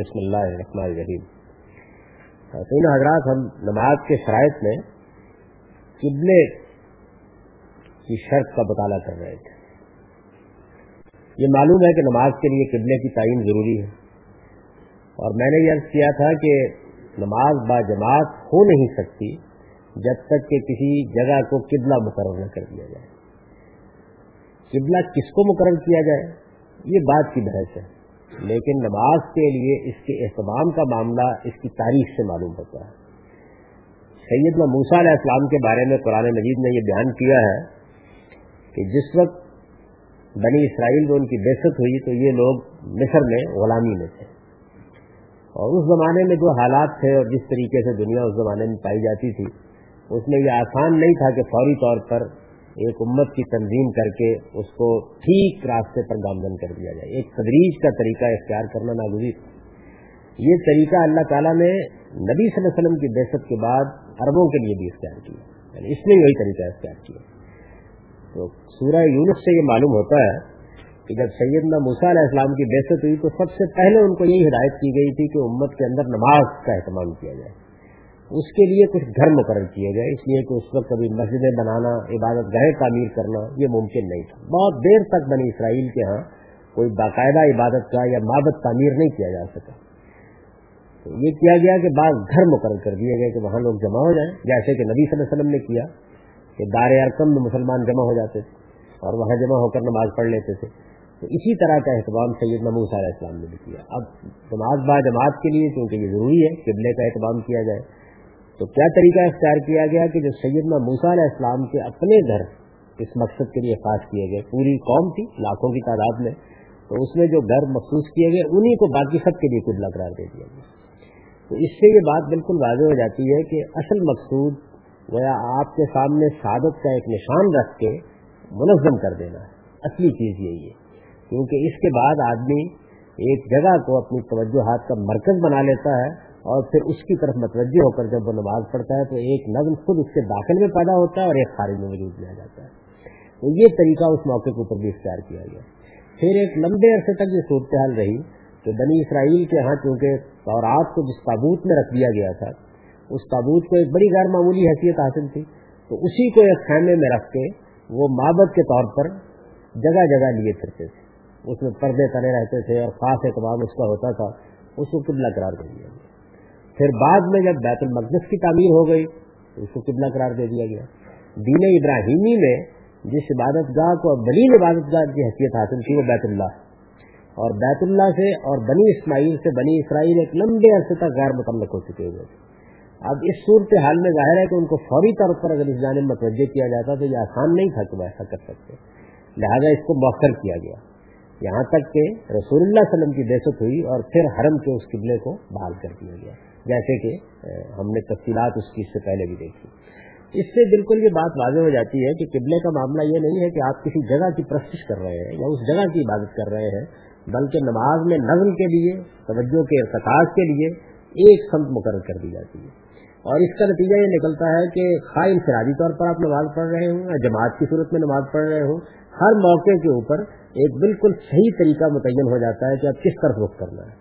بسم اللہ الرحمن الرحیم۔ تو ان حضرات ہم نماز کے شرائط میں قبلے کی شرط کا مطالعہ کر رہے تھے۔ یہ معلوم ہے کہ نماز کے لیے قبلے کی تعین ضروری ہے۔ اور میں نے یہ عرض کیا تھا کہ نماز با جماعت ہو نہیں سکتی جب تک کہ کسی جگہ کو قبلہ مقرر نہ کر دیا جائے۔ قبلہ کس کو مقرر کیا جائے؟ یہ بات کی بحث ہے۔ لیکن نماز کے لیے اس کے اہتمام کا معاملہ اس کی تاریخ سے معلوم ہوتا ہے۔ سید موسا علیہ السلام کے بارے میں قرآن مجید نے یہ بیان کیا ہے کہ جس وقت بنی اسرائیل میں ان کی بحثت ہوئی تو یہ لوگ مصر میں غلامی میں تھے۔ اور اس زمانے میں جو حالات تھے اور جس طریقے سے دنیا اس زمانے میں پائی جاتی تھی، اس میں یہ آسان نہیں تھا کہ فوری طور پر ایک امت کی تنظیم کر کے اس کو ٹھیک راستے پر گامزن کر دیا جائے۔ ایک تدریج کا طریقہ اختیار کرنا ناگزیر۔ یہ طریقہ اللہ تعالیٰ نے نبی صلی اللہ علیہ وسلم کی دہشت کے بعد عربوں کے لیے بھی اختیار کیا۔ یعنی اس نے وہی طریقہ اختیار کیا۔ تو سورہ یونس سے یہ معلوم ہوتا ہے کہ جب سیدنا موسا علیہ السلام کی بحثت ہوئی تو سب سے پہلے ان کو یہی ہدایت کی گئی تھی کہ امت کے اندر نماز کا اہتمام کیا جائے۔ اس کے لیے کچھ گھر مقرر کیے گئے، اس لیے کہ اس وقت کبھی مسجدیں بنانا، عبادت گاہیں تعمیر کرنا، یہ ممکن نہیں تھا۔ بہت دیر تک بنی اسرائیل کے ہاں کوئی باقاعدہ عبادت کا یا مابت تعمیر نہیں کیا جا سکا۔ تو یہ کیا گیا کہ بعض گھر مقرر کر دیے گئے کہ وہاں لوگ جمع ہو جائیں، جیسے کہ نبی صلی اللہ علیہ وسلم نے کیا کہ دار ارکم میں مسلمان جمع ہو جاتے تھے اور وہاں جمع ہو کر نماز پڑھ لیتے تھے۔ تو اسی طرح کا اہتمام سید نموس علیہ السلام نے بھی کیا۔ اب نماز با جماعت کے لیے کیونکہ یہ ضروری ہے، قبلے کا اہتمام کیا جائے۔ تو کیا طریقہ اختیار کیا گیا کہ جو سیدنا موسا علیہ السلام کے اپنے گھر اس مقصد کے لیے خاص کیے گئے؟ پوری قوم تھی، لاکھوں کی تعداد میں۔ تو اس میں جو گھر مخصوص کیے گئے انہیں کو باقی سب کے لیے قبلہ قرار دے دیا گیا۔ تو اس سے یہ بات بالکل واضح ہو جاتی ہے کہ اصل مقصود گویا آپ کے سامنے سعادت کا ایک نشان رکھ کے منظم کر دینا ہے۔ اصلی چیز یہی ہے۔ کیونکہ اس کے بعد آدمی ایک جگہ کو اپنی توجہات کا مرکز بنا لیتا ہے اور پھر اس کی طرف متوجہ ہو کر جب وہ نماز پڑھتا ہے تو ایک نظم خود اس کے داخل میں پیدا ہوتا ہے اور ایک خارج میں وجود لیا جاتا ہے۔ تو یہ طریقہ اس موقع کے اوپر بھی اختیار کیا گیا۔ پھر ایک لمبے عرصے تک یہ صورتحال رہی کہ بنی اسرائیل کے ہاں چونکہ تورات کو جس تابوت میں رکھ دیا گیا تھا، اس تابوت کو ایک بڑی غیر معمولی حیثیت حاصل تھی۔ تو اسی کو ایک خیمے میں رکھ کے وہ مابت کے طور پر جگہ جگہ لیے پھرتے تھے۔ اس میں پردے تنے رہتے تھے اور خاص اعتماد اس کا ہوتا تھا، اس کو قبلہ قرار دے دیا گیا۔ پھر بعد میں جب بیت المقدس کی تعمیر ہو گئی، تو اس کو قبلہ قرار دے دیا گیا۔ دین ابراہیمی میں جس عبادت گاہ کو بلین عبادت گاہ کی حیثیت حاصل کی وہ بیت اللہ۔ اور بیت اللہ سے اور بنی اسماعیل سے بنی اسرائیل ایک لمبے عرصے تک غیر متعلق ہو چکے ہوئے۔ اب اس صورت حال میں ظاہر ہے کہ ان کو فوری طور پر اگر اس جانب متوجہ کیا جاتا تو یہ آسان نہیں تھا کہ وہ ایسا کر سکتے۔ لہذا اس کو مؤخر کیا گیا۔ یہاں تک کہ رسول اللہ علیہ وسلم کی بحثت ہوئی اور پھر حرم کے اس قبلے کو بحال کر دیا گیا۔ جیسے کہ ہم نے تفصیلات اس کی اس سے پہلے بھی دیکھی۔ اس سے بالکل یہ بات واضح ہو جاتی ہے کہ قبلے کا معاملہ یہ نہیں ہے کہ آپ کسی جگہ کی پرستش کر رہے ہیں یا اس جگہ کی عبادت کر رہے ہیں، بلکہ نماز میں نظم کے لیے، توجہ کے ارتقاص کے لیے ایک سمت مقرر کر دی جاتی ہے۔ اور اس کا نتیجہ یہ نکلتا ہے کہ خواہ انفرادی طور پر آپ نماز پڑھ رہے ہوں یا جماعت کی صورت میں نماز پڑھ رہے ہوں، ہر موقع کے اوپر ایک بالکل صحیح طریقہ متعین ہو جاتا ہے کہ آپ کس طرف رخ کرنا ہے۔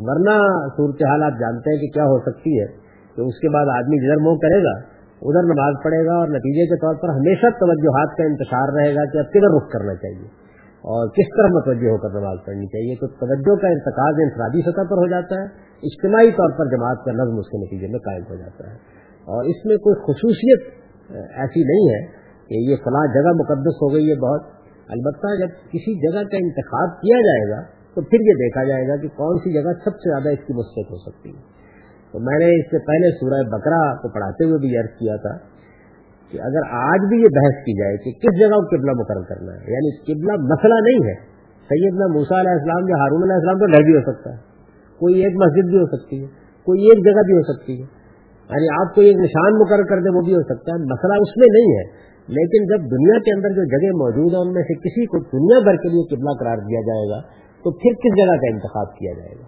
ورنہ صورتحال آپ جانتے ہیں کہ کیا ہو سکتی ہے کہ اس کے بعد آدمی جدھر منہ کرے گا، ادھر نماز پڑھے گا اور نتیجے کے طور پر ہمیشہ توجہات کا انتشار رہے گا کہ اب کدھر رخ کرنا چاہیے۔ اور کس طرح متوجہ ہو کر نماز پڑھنی چاہیے؟ تو توجہ کا انتقال انفرادی سطح پر ہو جاتا ہے، اجتماعی طور پر جماعت کا نظم اس کے نتیجے میں قائم ہو جاتا ہے۔ اور اس میں کوئی خصوصیت ایسی نہیں ہے کہ یہ فلاں جگہ مقدس ہو گئی ہے بہت۔ البتہ جب کسی جگہ کا انتخاب کیا جائے گا تو پھر یہ دیکھا جائے گا کہ کون سی جگہ سب سے زیادہ اس کی مستق ہو سکتی ہے۔ تو میں نے اس سے پہلے سورہ بکرا کو پڑھاتے ہوئے بھی عرض کیا تھا کہ اگر آج بھی یہ بحث کی جائے کہ کس جگہ کو قبلہ مقرر کرنا ہے یعنی قبلہ مسئلہ نہیں ہے۔ سیدنا موسا علیہ السلام یا ہارون علیہ السلام تو گھر بھی ہو سکتا ہے، کوئی ایک مسجد بھی ہو سکتی ہے، کوئی ایک جگہ بھی ہو سکتی ہے۔ یعنی آپ کو ایک نشان مقرر کر دیں وہ بھی ہو سکتا ہے، مسئلہ اس میں نہیں ہے۔ لیکن جب دنیا کے اندر جو جگہ موجود ہے ان میں سے کسی کو دنیا بھر کے لیے قبلہ قرار دیا جائے گا تو پھر کس جگہ کا انتخاب کیا جائے گا؟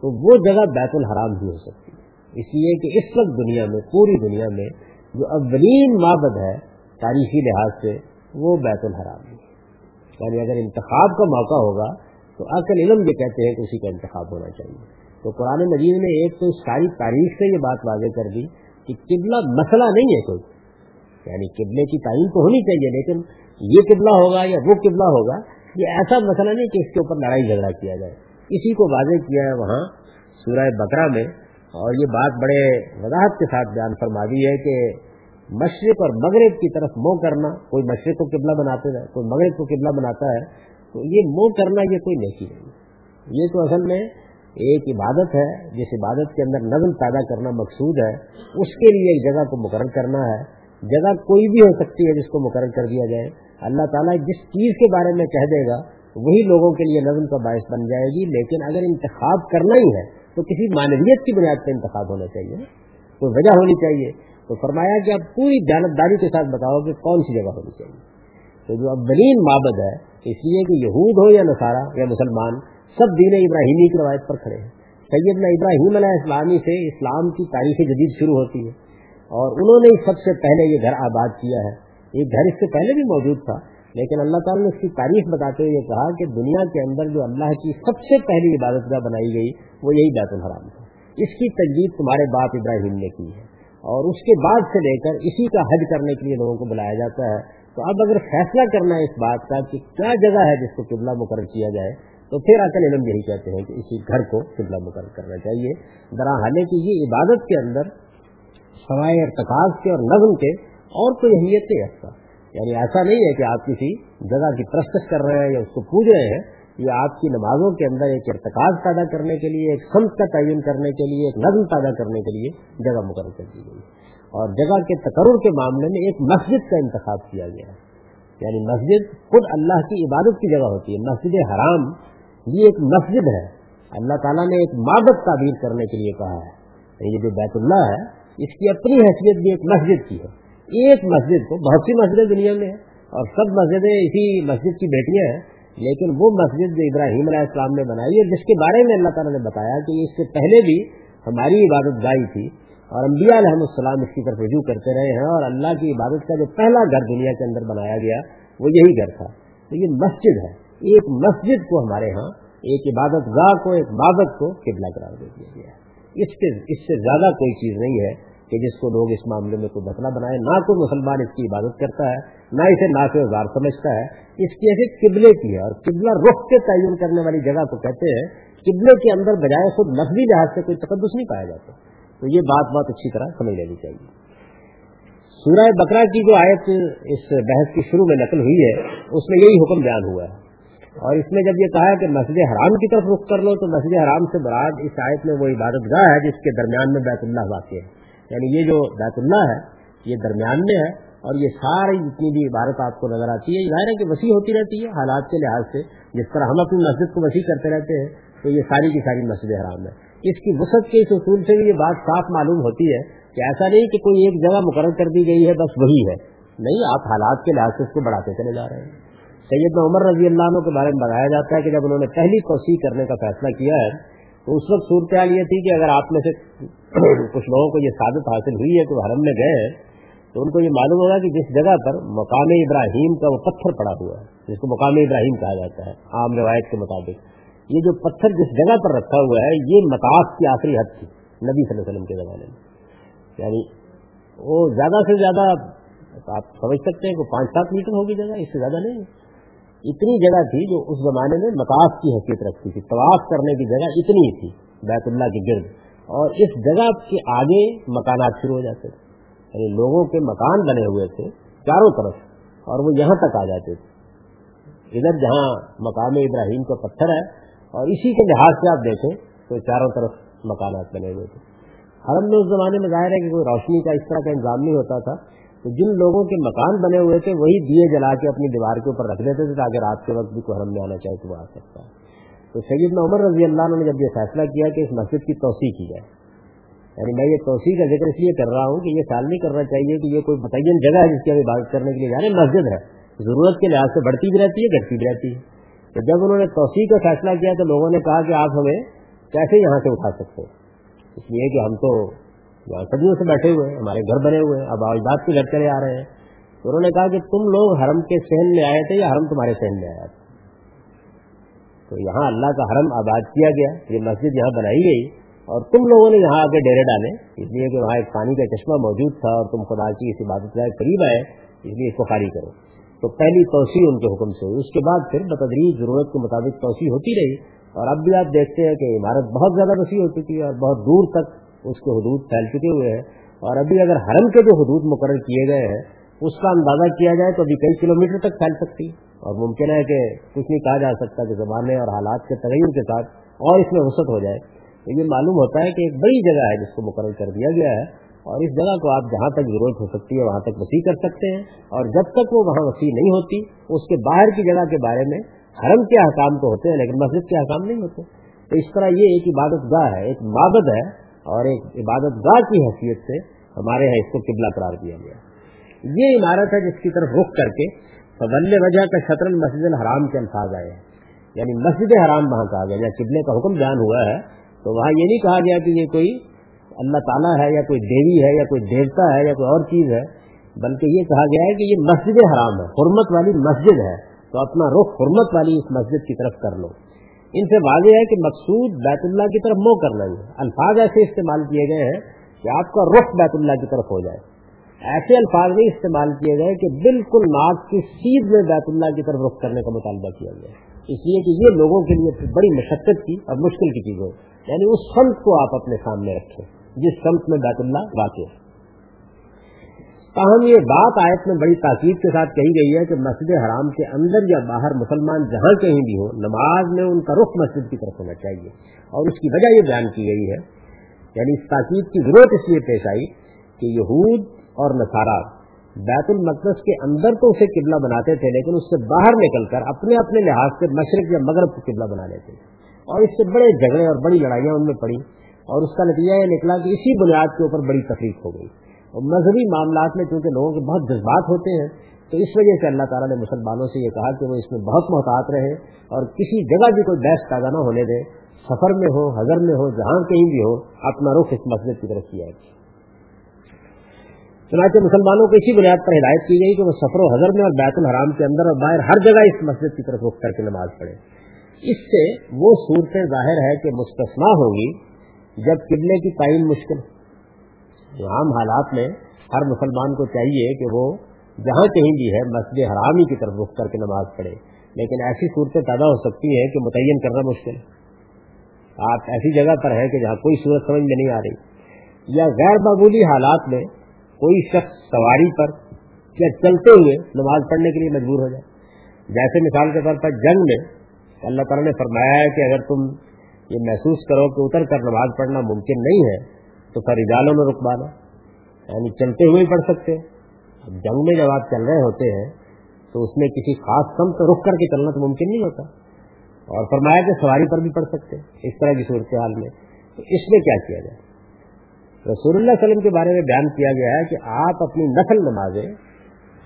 تو وہ جگہ بیت الحرام بھی ہو سکتی ہے۔ اس لیے کہ اس وقت دنیا میں، پوری دنیا میں جو اولین معبد ہے، تاریخی لحاظ سے وہ بیت الحرام ہے۔ یعنی اگر انتخاب کا موقع ہوگا، تو عقل علم یہ کہتے ہیں کہ اسی کا انتخاب ہونا چاہیے۔ تو قرآن مجید نے ایک تو ساری تاریخ سے یہ بات واضح کر دی کہ قبلہ مسئلہ نہیں ہے کوئی۔ یعنی قبلے کی تعین تو ہونی چاہیے، لیکن یہ قبلہ ہوگا یا وہ قبلہ ہوگا یہ ایسا مسئلہ نہیں کہ اس کے اوپر لڑائی جھگڑا کیا جائے۔ اسی کو واضح کیا ہے وہاں سورہ بکرا میں، اور یہ بات بڑے وضاحت کے ساتھ بیان فرما دی ہے کہ مشرق اور مغرب کی طرف منہ کرنا، کوئی مشرق کو قبلہ بناتے ہیں، کوئی مغرب کو قبلہ بناتا ہے، تو یہ منہ کرنا یہ کوئی نیکی نہیں یہ تو اصل میں ایک عبادت ہے، جس عبادت کے اندر نظم پیدا کرنا مقصود ہے، اس کے لیے ایک جگہ کو مقرر کرنا ہے۔ جگہ کوئی بھی ہو سکتی ہے جس کو مقرر کر دیا جائے۔ اللہ تعالیٰ جس چیز کے بارے میں کہہ دے گا، وہی لوگوں کے لیے نظم کا باعث بن جائے گی، لیکن اگر انتخاب کرنا ہی ہے، تو کسی مانویت کی بنیاد پہ انتخاب ہونا چاہیے، کوئی وجہ ہونی چاہیے۔ تو فرمایا کہ آپ پوری جانبداری کے ساتھ بتاؤ کہ کون سی جگہ ہونی چاہیے۔ تو جو اولین معبد ہے، اس لیے کہ یہود ہو یا نصارہ یا مسلمان، سب دین ابراہیمی کی روایت پر کھڑے ہیں۔ سیدنا ابراہیم علیہ السلامی سے اسلام کی تاریخ جدید شروع ہوتی ہے اور انہوں نے سب سے پہلے یہ گھر آباد کیا ہے۔ یہ گھر اس سے پہلے بھی موجود تھا، لیکن اللہ تعالیٰ نے اس کی تعریف بتاتے ہوئے کہا کہ دنیا کے اندر جو اللہ کی سب سے پہلی عبادت گاہ بنائی گئی، وہ یہی بیت الحرام تھا اس کی تجدید تمہارے باپ ابراہیم نے کی ہے۔ اور اس کے بعد سے لے کر اسی کا حج کرنے کے لیے لوگوں کو بلایا جاتا ہے۔ تو اب اگر فیصلہ کرنا ہے اس بات کا کہ کیا جگہ ہے جس کو قبلہ مقرر کیا جائے، تو پھر اصل علم یہی کہتے ہیں کہ اسی گھر کو قبلہ مقرر کرنا چاہیے۔ حالے کی یہ عبادت کے اندر سوائے ارتقاض کے اور نظم کے اور کوئی اہمیت نہیں رکھتا یعنی ایسا نہیں ہے کہ آپ کسی جگہ کی پرستش کر رہے ہیں یا اس کو پوج رہے ہیں، یہ آپ کی نمازوں کے اندر ایک ارتکاز پیدا کرنے کے لیے، ایک سمت کا تعین کرنے کے لیے، ایک نظم پیدا کرنے کے لیے جگہ مقرر کر دی گئی۔ اور جگہ کے تقرر کے معاملے میں ایک مسجد کا انتخاب کیا گیا۔ ہے یعنی مسجد خود اللہ کی عبادت کی جگہ ہوتی ہے۔ مسجد حرام، یہ ایک مسجد ہے۔ اللہ تعالیٰ نے ایک معبت تعبیر کرنے کے لیے کہا ہے۔ یعنی یہ جو بیت اللہ ہے، اس کی اپنی حیثیت بھی ایک مسجد کی ہے۔ ایک مسجد کو، بہت سی مسجدیں دنیا میں ہیں اور سب مسجدیں اسی مسجد کی بیٹیاں ہیں، لیکن وہ مسجد جو ابراہیم علیہ السلام نے بنائی ہے، جس کے بارے میں اللہ تعالیٰ نے بتایا کہ اس سے پہلے بھی ہماری عبادت گائی تھی اور انبیاء علیہ السلام اس کی طرف رجوع کرتے رہے ہیں اور اللہ کی عبادت کا جو پہلا گھر دنیا کے اندر بنایا گیا، وہ یہی گھر تھا۔ تو یہ مسجد ہے۔ ایک مسجد کو ہمارے ہاں ایک عبادت گاہ کو، ایک بابت کو قبلہ قرار دے دیا گیا ہے۔ اس سے زیادہ کوئی چیز نہیں ہے۔ کہ جس کو لوگ اس معاملے میں کوئی مسئلہ بنائے، نہ کوئی مسلمان اس کی عبادت کرتا ہے، نہ اسے نافذار سمجھتا ہے۔ اس کی ایسے قبلے کی ہے اور قبلہ رخ کے تعین کرنے والی جگہ کو کہتے ہیں، قبلے کے اندر بجائے خود نقلی لحاظ سے کوئی تقدس نہیں پایا جاتا۔ تو یہ بات بہت اچھی طرح سمجھ لینی چاہیے۔ سورہ بکرا کی جو آیت اس بحث کی شروع میں نقل ہوئی ہے، اس میں یہی حکم بیان ہوا ہے۔ اور اس میں جب یہ کہا کہ مسجد حرام کی طرف رخ کر لو، تو مسجد حرام سے براد اس آیت میں وہ عبادت گاہ ہے، جس کے درمیان میں بیت اللہ واقع ہے۔ یعنی یہ جو بیت اللہ ہے، یہ درمیان میں ہے اور یہ ساری جتنی بھی عبارت آپ کو نظر آتی ہے ظاہر ہے کہ وسیع ہوتی رہتی ہے حالات کے لحاظ سے۔ جس طرح ہم اپنی مسجد کو وسیع کرتے رہتے ہیں، تو یہ ساری کی ساری مسجد حرام ہے۔ اس کی وسعت کے اس اصول سے بھی یہ بات صاف معلوم ہوتی ہے کہ ایسا نہیں کہ کوئی ایک جگہ مقرر کر دی گئی ہے، بس وہی ہے۔ نہیں، آپ حالات کے لحاظ سے اس کو بڑھاتے چلے جا رہے ہیں۔ سیدنا عمر رضی اللہ عنہ کے بارے میں بتایا جاتا ہے کہ جب انہوں نے پہلی توسیع کرنے کا فیصلہ کیا ہے تو اس وقت صورتحال یہ تھی کہ اگر آپ میں سے کچھ لوگوں کو یہ ثابت حاصل ہوئی ہے کہ وہ حرم میں گئے ہیں، تو ان کو یہ معلوم ہوگا کہ جس جگہ پر مقام ابراہیم کا وہ پتھر پڑا ہوا ہے، جس کو مقام ابراہیم کہا جاتا ہے، عام روایت کے مطابق۔ یہ جو پتھر جس جگہ پر رکھا ہوا ہے، یہ متاث کی آخری حد تھی، نبی صلی اللہ علیہ وسلم کے زمانے میں۔ یعنی وہ زیادہ سے زیادہ، آپ سمجھ سکتے ہیں کہ پانچ سات میٹر ہوگی جگہ، اس سے زیادہ نہیں۔ اتنی جگہ تھی جو اس زمانے میں متاث کی حیثیت رکھتی تھی، طواف کرنے کی جگہ اتنی تھی، بیت اللہ کے گرد۔ اور اس جگہ کے آگے مکانات شروع ہو جاتے تھے۔ یعنی لوگوں کے مکان بنے ہوئے تھے چاروں طرف، اور وہ یہاں تک آ جاتے تھے۔ ادھر جہاں مقام ابراہیم کا پتھر ہے، اور اسی کے لحاظ سے آپ دیکھیں تو چاروں طرف مکانات بنے ہوئے تھے۔ حرم میں اس زمانے میں ظاہر ہے کہ کوئی روشنی کا اس طرح کا انتظام نہیں ہوتا تھا۔ تو جن لوگوں کے مکان بنے ہوئے تھے، وہی دیے جلا کے اپنی دیوار کے اوپر رکھ دیتے تھے تاکہ رات کے وقت بھی کوئی حرم میں آنا چاہے تو وہ آ سکتا ہے۔ تو سیدنا عمر رضی اللہ عنہ نے جب یہ فیصلہ کیا کہ اس مسجد کی توسیع کی جائے یعنی میں یہ توسیع کا ذکر اس لیے کر رہا ہوں کہ یہ خیال نہیں کرنا چاہیے کہ یہ کوئی متعین جگہ ہے جس کی ہم عبادت کرنے کے لیے یعنی مسجد ہے۔ ضرورت کے لحاظ سے بڑھتی بھی رہتی ہے، گھٹتی بھی رہتی ہے۔ تو جب انہوں نے توسیع کا فیصلہ کیا تو لوگوں نے کہا کہ آپ ہمیں کیسے یہاں سے اٹھا سکتے؟ اس لیے کہ ہم تو یہاں صدیوں سے بیٹھے ہوئے ہیں، ہمارے گھر بنے ہوئے ہیں، اب بات کے گھر چلے آ رہے ہیں۔ انہوں نے کہا کہ تم لوگ حرم کے سہن میں آئے تھے یا حرم تمہارے سہن میں آیا تھا؟ تو یہاں اللہ کا حرم آباد کیا گیا، یہ مسجد یہاں بنائی گئی اور تم لوگوں نے یہاں آگے ڈیرے ڈالے۔ اس لیے کہ وہاں ایک پانی کا چشمہ موجود تھا اور تم خدا کی اس عبادت گاہ قریب آئے، اس لیے اس کو خالی کرو۔ تو پہلی توسیع ان کے حکم سے ہوئی۔ اس کے بعد پھر بتدریج ضرورت کے مطابق توسیع ہوتی رہی اور اب بھی آپ دیکھتے ہیں کہ عمارت بہت زیادہ وسیع ہو چکی ہے اور بہت دور تک اس کے حدود پھیل چکے ہوئے ہیں اور ابھی اگر حرم کے جو حدود مقرر کیے گئے ہیں، اس کا اندازہ کیا جائے تو ابھی کئی کلومیٹر تک پھیل سکتی اور ممکن ہے کہ کچھ نہیں کہا جا سکتا کہ زمانے اور حالات کے تغیر کے ساتھ اور اس میں وسعت ہو جائے۔ تو یہ معلوم ہوتا ہے کہ ایک بڑی جگہ ہے جس کو مقرر کر دیا گیا ہے اور اس جگہ کو آپ جہاں تک ضرورت ہو سکتی ہے، وہاں تک وسیع کر سکتے ہیں۔ اور جب تک وہ وہاں وسیع نہیں ہوتی، اس کے باہر کی جگہ کے بارے میں حرم کے حکام تو ہوتے ہیں، لیکن مسجد کے حکام نہیں ہوتے۔ تو اس طرح یہ ایک عبادت گاہ ہے، ایک مابد ہے اور ایک عبادت گاہ کی حیثیت سے ہمارے یہاں اس کو قبلہ قرار دیا گیا۔ یہ عمارت ہے جس کی طرف رخ کر کے فضل وجہ کا شطر مسجد الحرام کے الفاظ آئے ہیں۔ یعنی مسجد حرام وہاں کہا گیا جہاں قبلے کا حکم بیان ہوا ہے، تو وہاں یہ نہیں کہا گیا کہ یہ کوئی اللہ تعالیٰ ہے، یا کوئی دیوی ہے، یا کوئی دیوتا ہے، یا کوئی اور چیز ہے، بلکہ یہ کہا گیا ہے کہ یہ مسجد حرام ہے، حرمت والی مسجد ہے۔ تو اپنا رخ حرمت والی اس مسجد کی طرف کر لو۔ ان سے واضح ہے کہ مقصود بیت اللہ کی طرف منہ کرنا ہے۔ الفاظ ایسے استعمال کیے گئے ہیں کہ آپ کا رخ بیت اللہ کی طرف ہو جائے۔ ایسے الفاظ نہیں استعمال کیے گئے کہ بالکل ناک کی سیدھ میں بیت اللہ کی طرف رخ کرنے کا مطالبہ کیا گیا۔ اس لیے کہ یہ لوگوں کے لیے بڑی مشقت کی اور مشکل کی چیز ہو یعنی اس سمت کو آپ اپنے سامنے رکھیں۔ جس سمت میں بیت اللہ واقع ہے۔ تاہم یہ بات آیت میں بڑی تاکید کے ساتھ کہی گئی ہے کہ مسجد حرام کے اندر یا باہر مسلمان جہاں کہیں بھی ہو نماز میں ان کا رخ مسجد کی طرف ہونا چاہیے۔ اور اس کی وجہ یہ بیان کی گئی ہے یعنی اس تاکید کی ضرورت اس لیے پیش آئی کہ یہود اور نصارہ بیت المقدس کے اندر تو اسے قبلہ بناتے تھے، لیکن اس سے باہر نکل کر اپنے اپنے لحاظ سے مشرق یا مغرب کو قبلہ بنا لیتے اور اس سے بڑے جھگڑے اور بڑی لڑائیاں ان میں پڑی اور اس کا نتیجہ یہ نکلا کہ اسی بنیاد کے اوپر بڑی تکلیف ہو گئی۔ اور مذہبی معاملات میں چونکہ لوگوں کے بہت جذبات ہوتے ہیں، تو اس وجہ سے اللہ تعالیٰ نے مسلمانوں سے یہ کہا کہ وہ اس میں بہت محتاط رہے اور کسی جگہ بھی کوئی بحث پیدا نہ ہونے دے، سفر میں ہو، حضر میں ہو، جہاں کہیں بھی ہو، اپنا رخ اس مسجد کی طرف کیا چنانچہ مسلمانوں کو اسی بنیاد پر ہدایت کی گئی کہ وہ سفر و حضر میں اور بیت الحرام کے اندر اور باہر ہر جگہ اس مسجد کی طرف رخ کر کے نماز پڑھے اس سے وہ صورتیں ظاہر ہے کہ مستثنا ہوگی جب قبلے کی تعین مشکل عام حالات میں ہر مسلمان کو چاہیے کہ وہ جہاں کہیں بھی ہے، مسجد حرامی کی طرف رخ کر کے نماز پڑھے۔ لیکن ایسی صورتیں پیدا ہو سکتی ہیں کہ متعین کرنا مشکل۔ آپ ایسی جگہ پر ہیں کہ جہاں کوئی صورت سمجھ میں نہیں آ رہی۔ یا غیر معمولی حالات میں کوئی شخص سواری پر یا چلتے ہوئے نماز پڑھنے کے لیے مجبور ہو جائے۔ جیسے مثال کے طور پر جنگ میں اللہ تعالیٰ نے فرمایا ہے کہ اگر تم یہ محسوس کرو کہ اتر کر نماز پڑھنا ممکن نہیں ہے تو پھر اجالوں میں رکوانا یعنی چلتے ہوئے پڑھ سکتے اب جنگ میں جب آپ چل رہے ہوتے ہیں، تو اس میں کسی خاص سمت رک کر کے چلنا تو ممکن نہیں ہوتا۔ اور فرمایا کہ سواری پر بھی پڑھ سکتے اس طرح کی صورتحال میں۔ تو اس میں کیا کیا جائے؟ رسول اللہ علیہ وسلم کے بارے میں بیان کیا گیا ہے کہ آپ اپنی نسل نمازیں،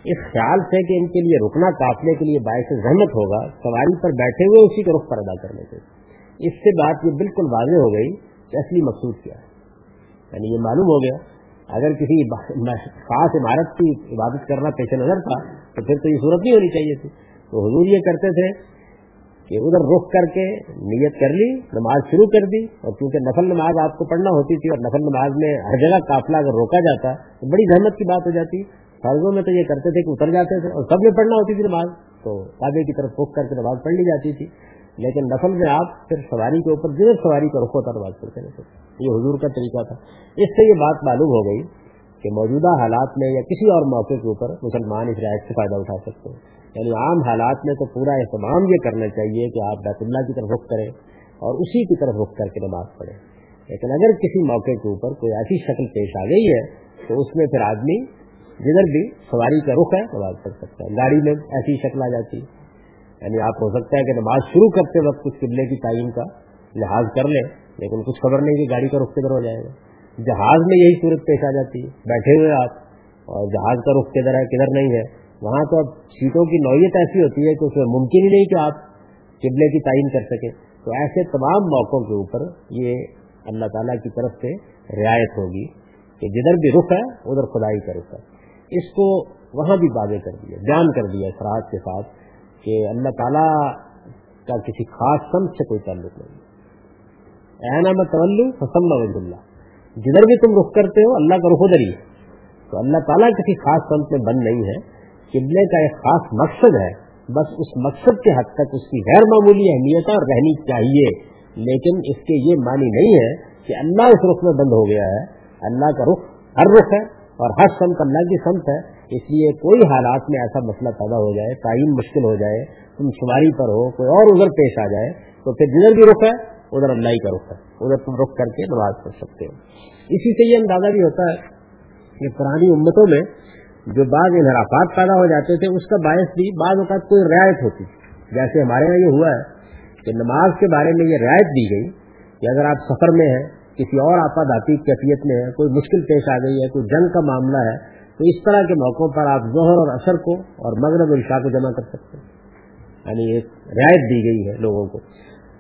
اس خیال سے کہ ان کے لیے رکنا قافلے کے لیے باعث زحمت ہوگا، سواری پر بیٹھے ہوئے اسی کے رخ پر ادا کرنے سے اس سے بات یہ بالکل واضح ہو گئی کہ اصلی مقصود کیا ہے۔ یعنی یہ معلوم ہو گیا۔ اگر کسی خاص عمارت کی عبادت کرنا پیش نظر تھا، تو پھر تو یہ صورت نہیں ہونی چاہیے تھی۔ تو حضور یہ کرتے تھے کہ ادھر رخ کر کے نیت کر لی، نماز شروع کر دی، اور کیونکہ نفل نماز آپ کو پڑھنا ہوتی تھی اور نفل نماز میں ہر جگہ قافلہ اگر روکا جاتا، تو بڑی زحمت کی بات ہو جاتی۔ فرضوں میں تو یہ کرتے تھے کہ اتر جاتے تھے اور سب میں پڑھنا ہوتی تھی نماز، تو کعبے کی طرف رخ کر کے نماز پڑھ لی جاتی تھی۔ لیکن نفل میں آپ پھر سواری کے اوپر جن سواری کا رخ ہوتا نماز پڑھتے رہتے یہ حضور کا طریقہ تھا۔ اس سے یہ بات معلوم ہو گئی کہ موجودہ حالات میں یا کسی اور موقع کے اوپر مسلمان اس رعایت سے فائدہ اٹھا سکتے ہیں۔ یعنی عام حالات میں تو پورا اہتمام یہ کرنا چاہیے کہ آپ بیت اللہ کی طرف رخ کریں اور اسی کی طرف رخ کر کے نماز پڑھیں۔ لیکن اگر کسی موقع کے اوپر کوئی ایسی شکل پیش آ گئی ہے تو اس میں پھر آدمی جدھر بھی سواری کا رخ ہے نماز پڑھ سکتا ہے۔ گاڑی میں ایسی شکل آ جاتی۔ ہے یعنی آپ ہو سکتا ہے کہ نماز شروع کرتے وقت کچھ قبلے کی تعین کا لحاظ کر لیں، لیکن کچھ خبر نہیں کہ گاڑی کا رخ کدھر ہو جائے گا۔ جہاز میں یہی صورت پیش آ جاتی ہے، بیٹھے ہوئے آپ، اور جہاز کا رخ کدھر ہے، کدھر نہیں ہے۔ وہاں تو اب سیٹوں کی نوعیت ایسی ہوتی ہے کہ اس میں ممکن ہی نہیں کہ آپ قبلے کی تعین کر سکیں۔ تو ایسے تمام موقعوں کے اوپر یہ اللہ تعالیٰ کی طرف سے رعایت ہوگی کہ جدھر بھی رخ ہے، ادھر خدائی کا رخ ہے۔ اس کو وہاں بھی واضح کر دیا، بیان کر دیا سراج کے ساتھ کہ اللہ تعالیٰ کا کسی خاص سمت سے کوئی تعلق نہیں اینا میں تولو حسم اللہ۔ جدھر بھی تم رخ کرتے ہو، اللہ کا رخ ادھر ہی تو اللہ تعالیٰ کسی خاص سمت میں بند نہیں ہے۔ قبلے کا ایک خاص مقصد ہے۔ بس اس مقصد کے حد تک اس کی غیر معمولی اہمیت اور رہنی چاہیے۔ لیکن اس کے یہ معنی نہیں ہے کہ اللہ اس رخ میں بند ہو گیا ہے۔ اللہ کا رخ ہر رخ ہے۔ اور ہر سمت اللہ کی سمت ہے، اس لیے کوئی حالات میں ایسا مسئلہ پیدا ہو جائے تعین مشکل ہو جائے، تم شماری پر ہو، کوئی اور ادھر پیش آ جائے، تو پھر جدھر بھی رخ ہے، ادھر اللہ ہی کا رخ ہے، ادھر تم رخ کر کے نماز پڑھ سکتے ہو۔ اسی سے یہ اندازہ بھی ہوتا ہے کہ پرانی امتوں میں جو بعض انحرافات پیدا ہو جاتے تھے، اس کا باعث بھی بعض اوقات کوئی رعایت ہوتی۔ جیسے ہمارے یہاں یہ ہوا ہے کہ نماز کے بارے میں یہ رعایت دی گئی کہ اگر آپ سفر میں ہیں کسی اور آپاد آتی کیفیت میں ہے، کوئی مشکل پیش آ گئی ہے، کوئی جنگ کا معاملہ ہے، تو اس طرح کے موقعوں پر آپ ظہر اور اثر کو اور مغرب اور عشاء کو جمع کر سکتے ہیں۔ یعنی ایک رعایت دی گئی ہے لوگوں کو۔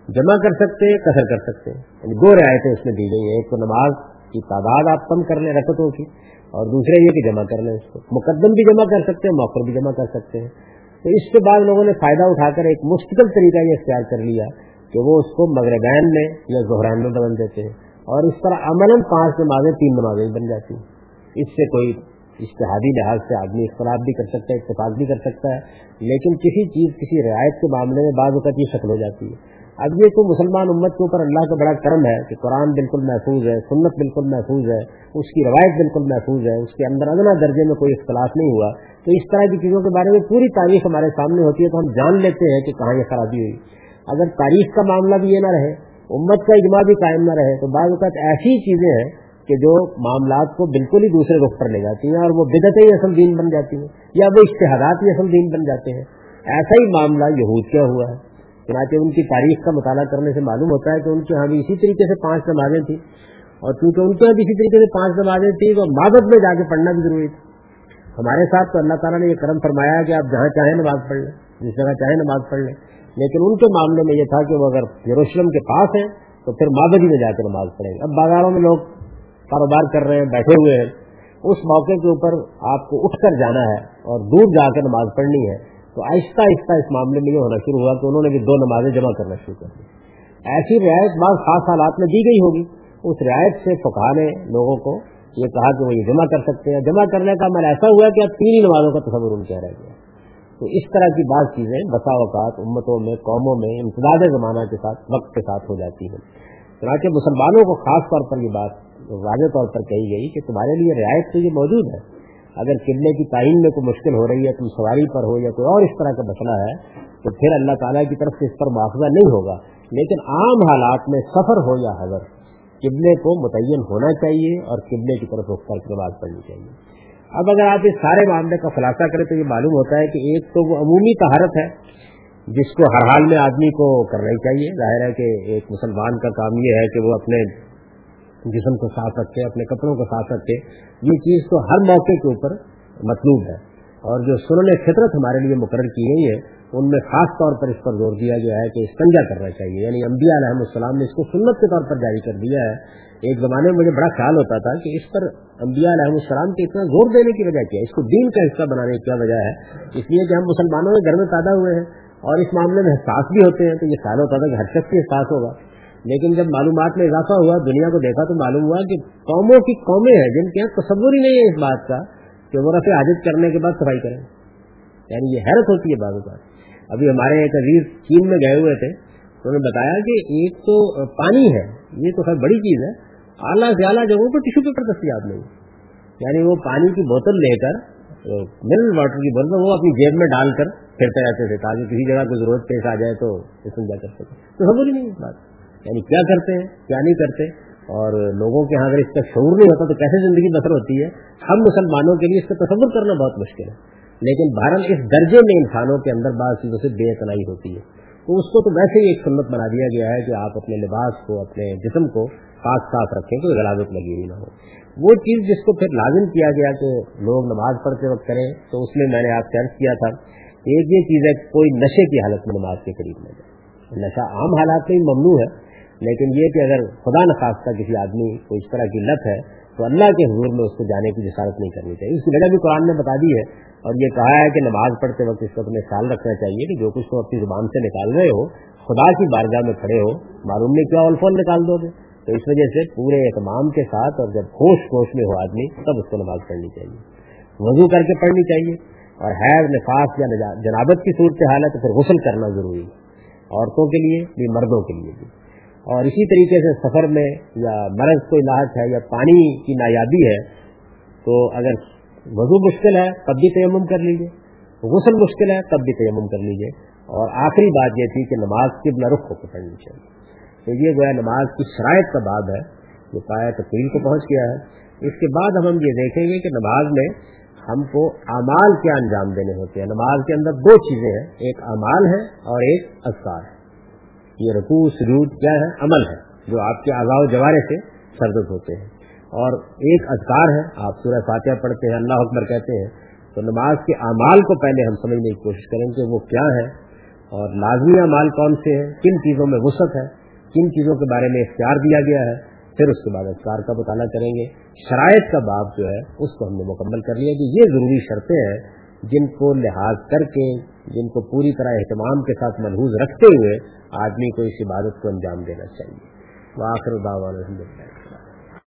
جمع کر سکتے ہیں کثر کر سکتے۔ ہیں یعنی دو رعایتیں اس میں دی گئی ہیں، ایک تو نماز کی تعداد آپ کم کر لیں رکتوں کی، اور دوسرے یہ کہ جمع کر لیں اس کو۔ مقدم بھی جمع کر سکتے ہیں موقع بھی جمع کر سکتے ہیں۔ تو اس کے بعد لوگوں نے فائدہ اٹھا کر ایک مستقل طریقہ یہ اختیار کر لیا کہ وہ اس کو مغربین میں یا زہران میں بدل دیتے ہیں۔ اور اس طرح عمل پانچ نمازیں، تین نمازیں بن جاتی ہیں۔ اس سے کوئی اشتہادی لحاظ سے آدمی اختلاف بھی کر سکتا ہے، اتفاق بھی کر سکتا ہے، لیکن کسی چیز، کسی رعایت کے معاملے میں بعض اوقات یہ شکل ہو جاتی ہے۔ اب یہ تو مسلمان امت کے اوپر اللہ کا بڑا کرم ہے کہ قرآن بالکل محفوظ ہے، سنت بالکل محفوظ ہے، اس کی روایت بالکل محفوظ ہے، اس کے اندر ادنا درجے میں کوئی اختلاف نہیں ہوا۔ تو اس طرح کی چیزوں کے بارے میں پوری تاریخ ہمارے سامنے ہوتی ہے تو ہم جان لیتے ہیں کہ کہاں یہ خرابی ہوئی۔ اگر تاریخ کا معاملہ بھی یہ نہ رہے امت کا اجماع بھی قائم نہ رہے تو بعض اوقات ایسی چیزیں ہیں کہ جو معاملات کو بالکل ہی دوسرے رخ پر لے جاتی ہیں اور وہ بدتیں ہی اصل دین بن جاتی ہیں یا وہ اشتہارات ہی اصل دین بن جاتے ہیں۔ ایسا ہی معاملہ یہود کیا ہوا ہے۔ چنانچہ ان کی تاریخ کا مطالعہ کرنے سے معلوم ہوتا ہے کہ ان کے یہاں بھی اسی طریقے سے پانچ نمازیں تھیں۔ اور چونکہ ان کے یہاں بھی اسی طریقے سے پانچ نمازیں تھیں تو مادت میں جا کے پڑھنا بھی ضروری تھی ہمارے ساتھ تو اللہ تعالیٰ نے یہ کرم فرمایا کہ آپ جہاں چاہیں نماز پڑھ لیں، جس جگہ چاہیں نماز پڑھ لیں۔ لیکن ان کے معاملے میں یہ تھا کہ وہ اگر یروشلم کے پاس ہیں تو پھر مادری میں جا کے نماز پڑھیں گے۔ اب بازاروں میں لوگ کاروبار کر رہے ہیں، بیٹھے ہوئے ہیں۔ اس موقع کے اوپر آپ کو اٹھ کر جانا ہے اور دور جا کر نماز پڑھنی ہے۔ تو آہستہ آہستہ اس معاملے میں یہ ہونا شروع ہوا کہ انہوں نے بھی دو نمازیں جمع کرنا شروع کر دی۔ ایسی رعایت بعض خاص حالات میں دی گئی ہوگی۔ اس رعایت سے فکا نے لوگوں کو یہ کہا کہ وہ یہ جمع کر سکتے ہیں۔ جمع کرنے کا عمل ایسا ہوا کہ اب تین ہی نمازوں کا تصور ان کے رہ گیا۔ تو اس طرح کی بعض چیزیں بسا اوقات امتوں میں، قوموں میں امتداد زمانہ کے ساتھ، وقت کے ساتھ ہو جاتی ہیں۔ چنانچہ مسلمانوں کو خاص طور پر یہ بات واضح طور پر کہی گئی کہ تمہارے لیے رعایت تو یہ موجود ہے۔ اگر قلعے کی تعین میں کوئی مشکل ہو رہی ہے، تم سواری پر ہو یا کوئی اور اس طرح کا مسئلہ ہے، تو پھر اللہ تعالیٰ کی طرف سے اس پر مواخذہ نہیں ہوگا۔ لیکن عام حالات میں سفر ہو یا حضر، قبلے کو متعین ہونا چاہیے اور قبلے کی طرف رخ کر کے بات پڑھنی چاہیے۔ اب اگر آپ اس سارے معاملے کا خلاصہ کریں تو یہ معلوم ہوتا ہے کہ ایک تو وہ عمومی طہارت ہے، جس کو ہر حال میں آدمی کو کرنا ہی چاہیے۔ ظاہر ہے کہ ایک مسلمان کا کام یہ ہے کہ وہ اپنے جسم کو صاف رکھے، اپنے کپڑوں کو صاف رکھے۔ یہ چیز تو ہر موقع کے اوپر مطلوب ہے۔ اور جو سنن فطرت ہمارے لیے مقرر کی گئی ہے ان میں خاص طور پر اس پر زور دیا گیا ہے کہ استنجا کرنا چاہیے۔ یعنی انبیاء علیہ السلام نے اس کو سنت کے طور پر جاری کر دیا ہے ایک زمانے میں مجھے بڑا خیال ہوتا تھا کہ اس پر انبیاء علیہ السلام کے اتنا زور دینے کی وجہ کیا ہے؟ اس کو دین کا حصہ بنانے کی کیا وجہ ہے؟ اس لیے کہ ہم مسلمانوں کے گھر میں پیدا ہوئے ہیں اور اس معاملے میں احساس بھی ہوتے ہیں، تو یہ خیال ہوتا تھا کہ ہر شخص کی احساس ہوگا۔ لیکن جب معلومات میں اضافہ ہوا، دنیا کو دیکھا، تو معلوم ہوا کہ قوموں کی قومیں ہیں جن کے یہاں تصور ہی نہیں ہے اس بات کا کہ وہ رفع حاجت کرنے کے بعد صفائی کریں۔ یعنی یہ حیرت ہوتی ہے بعض بات ابھی ہمارے ایک عزیز چین میں گئے ہوئے تھے انہوں نے بتایا کہ ایک تو پانی ہے، یہ تو خیر بڑی چیز ہے اعلیٰ سے اعلیٰ جگہوں پر ٹیشو پیپر دستیاب نہیں۔ یعنی وہ پانی کی بوتل لے کر منرل واٹر کی بوتل، وہ اپنی جیب میں ڈال کر پھرتے رہتے تھے، تاکہ کسی جگہ کو ضرورت پیش آ جائے تو جا کر سکے تو سب نہیں اس بات۔ یعنی کیا کرتے ہیں، کیا نہیں کرتے۔ اور لوگوں کے یہاں اگر اس کا شعور نہیں ہوتا تو کیسے زندگی بسر ہوتی ہے؟ ہم مسلمانوں کے لیے اس کا تصور کرنا بہت مشکل ہے۔ لیکن بھارت اس درجے میں انسانوں کے اندر بعض چیزوں سے بے اطلاعی ہوتی ہے۔ تو اس کو تو ویسے ہی ایک سنت بنا دیا گیا ہے کہ آپ اپنے لباس کو، اپنے جسم کو پاک صاف رکھیں کوئی غلازت لگی ہوئی نہ ہو۔ وہ چیز جس کو پھر لازم کیا گیا کہ لوگ نماز پڑھتے وقت کریں، تو اس میں میں نے آپ سے عرض کیا تھا ایک یہ چیز ہے کوئی نشے کی حالت میں نماز کے قریب نہ جائے۔ نشہ عام حالات میں ممنوع ہے، لیکن یہ کہ اگر خدا نخواستہ کسی آدمی کو اس طرح کی لت ہے، تو اللہ کے حضور میں اس کو جانے کی جسارت نہیں کرنی چاہیے۔ اس کی وجہ بھی قرآن نے بتا دی ہے اور یہ کہا ہے کہ نماز پڑھتے وقت اس وقت میں خیال رکھنا چاہیے کہ جو کچھ تم اپنی زبان سے نکال رہے ہو، خدا کی بارگاہ میں کھڑے ہو، معلوم نہیں کیا الفون نکال دو گے۔ تو اس وجہ سے پورے اہتمام کے ساتھ اور جب ہوش ہوش میں ہو آدمی، تب اس کو نماز پڑھنی چاہیے۔ وضو کر کے پڑھنی چاہیے۔ اور حیض نفاس یا جنابت کی صورت حال ہے تو پھر غسل کرنا ضروری ہے، عورتوں کے لیے بھی، مردوں کے لیے بھی۔ اور اسی طریقے سے سفر میں یا مرض کوئی لاحق ہے یا پانی کی نایابی ہے، تو اگر وضو مشکل ہے، تب بھی تیمم کر لیجیے غسل مشکل ہے، تب بھی تیمم کر لیجیے اور آخری بات یہ تھی کہ نماز کی رخ کو پکڑنی چاہیے۔ تو یہ گویا نماز کی شرائط کا بعد ہے جو پایا تفریح کو پہنچ گیا ہے۔ اس کے بعد ہم یہ دیکھیں گے کہ نماز میں ہم کو اعمال کیا انجام دینے ہوتے ہیں۔ نماز کے اندر دو چیزیں ہیں، ایک اعمال ہے اور ایک اذکار ہے۔ یہ رقو سجود کیا ہے؟ عمل ہے، جو آپ کے آزا جوارے سے سرد ہوتے ہیں۔ اور ایک اذکار ہے، آپ سورہ فاتحہ پڑھتے ہیں، اللہ اکبر کہتے ہیں۔ تو نماز کے اعمال کو پہلے ہم سمجھنے کی کوشش کریں کہ وہ کیا ہے اور لازمی اعمال کون سے ہیں؟ کن چیزوں میں وسعت ہے؟ کن چیزوں کے بارے میں اختیار دیا گیا ہے، پھر اس کے بعد اختیار کا مطالعہ کریں گے۔ شرائط کا باب جو ہے، اس کو ہم نے مکمل کر لیا۔ کہ یہ ضروری شرطیں ہیں، جن کو لحاظ کر کے، جن کو پوری طرح اہتمام کے ساتھ ملحوظ رکھتے ہوئے آدمی کو اس عبادت کو انجام دینا چاہیے۔ وہ آخر الحمد للہ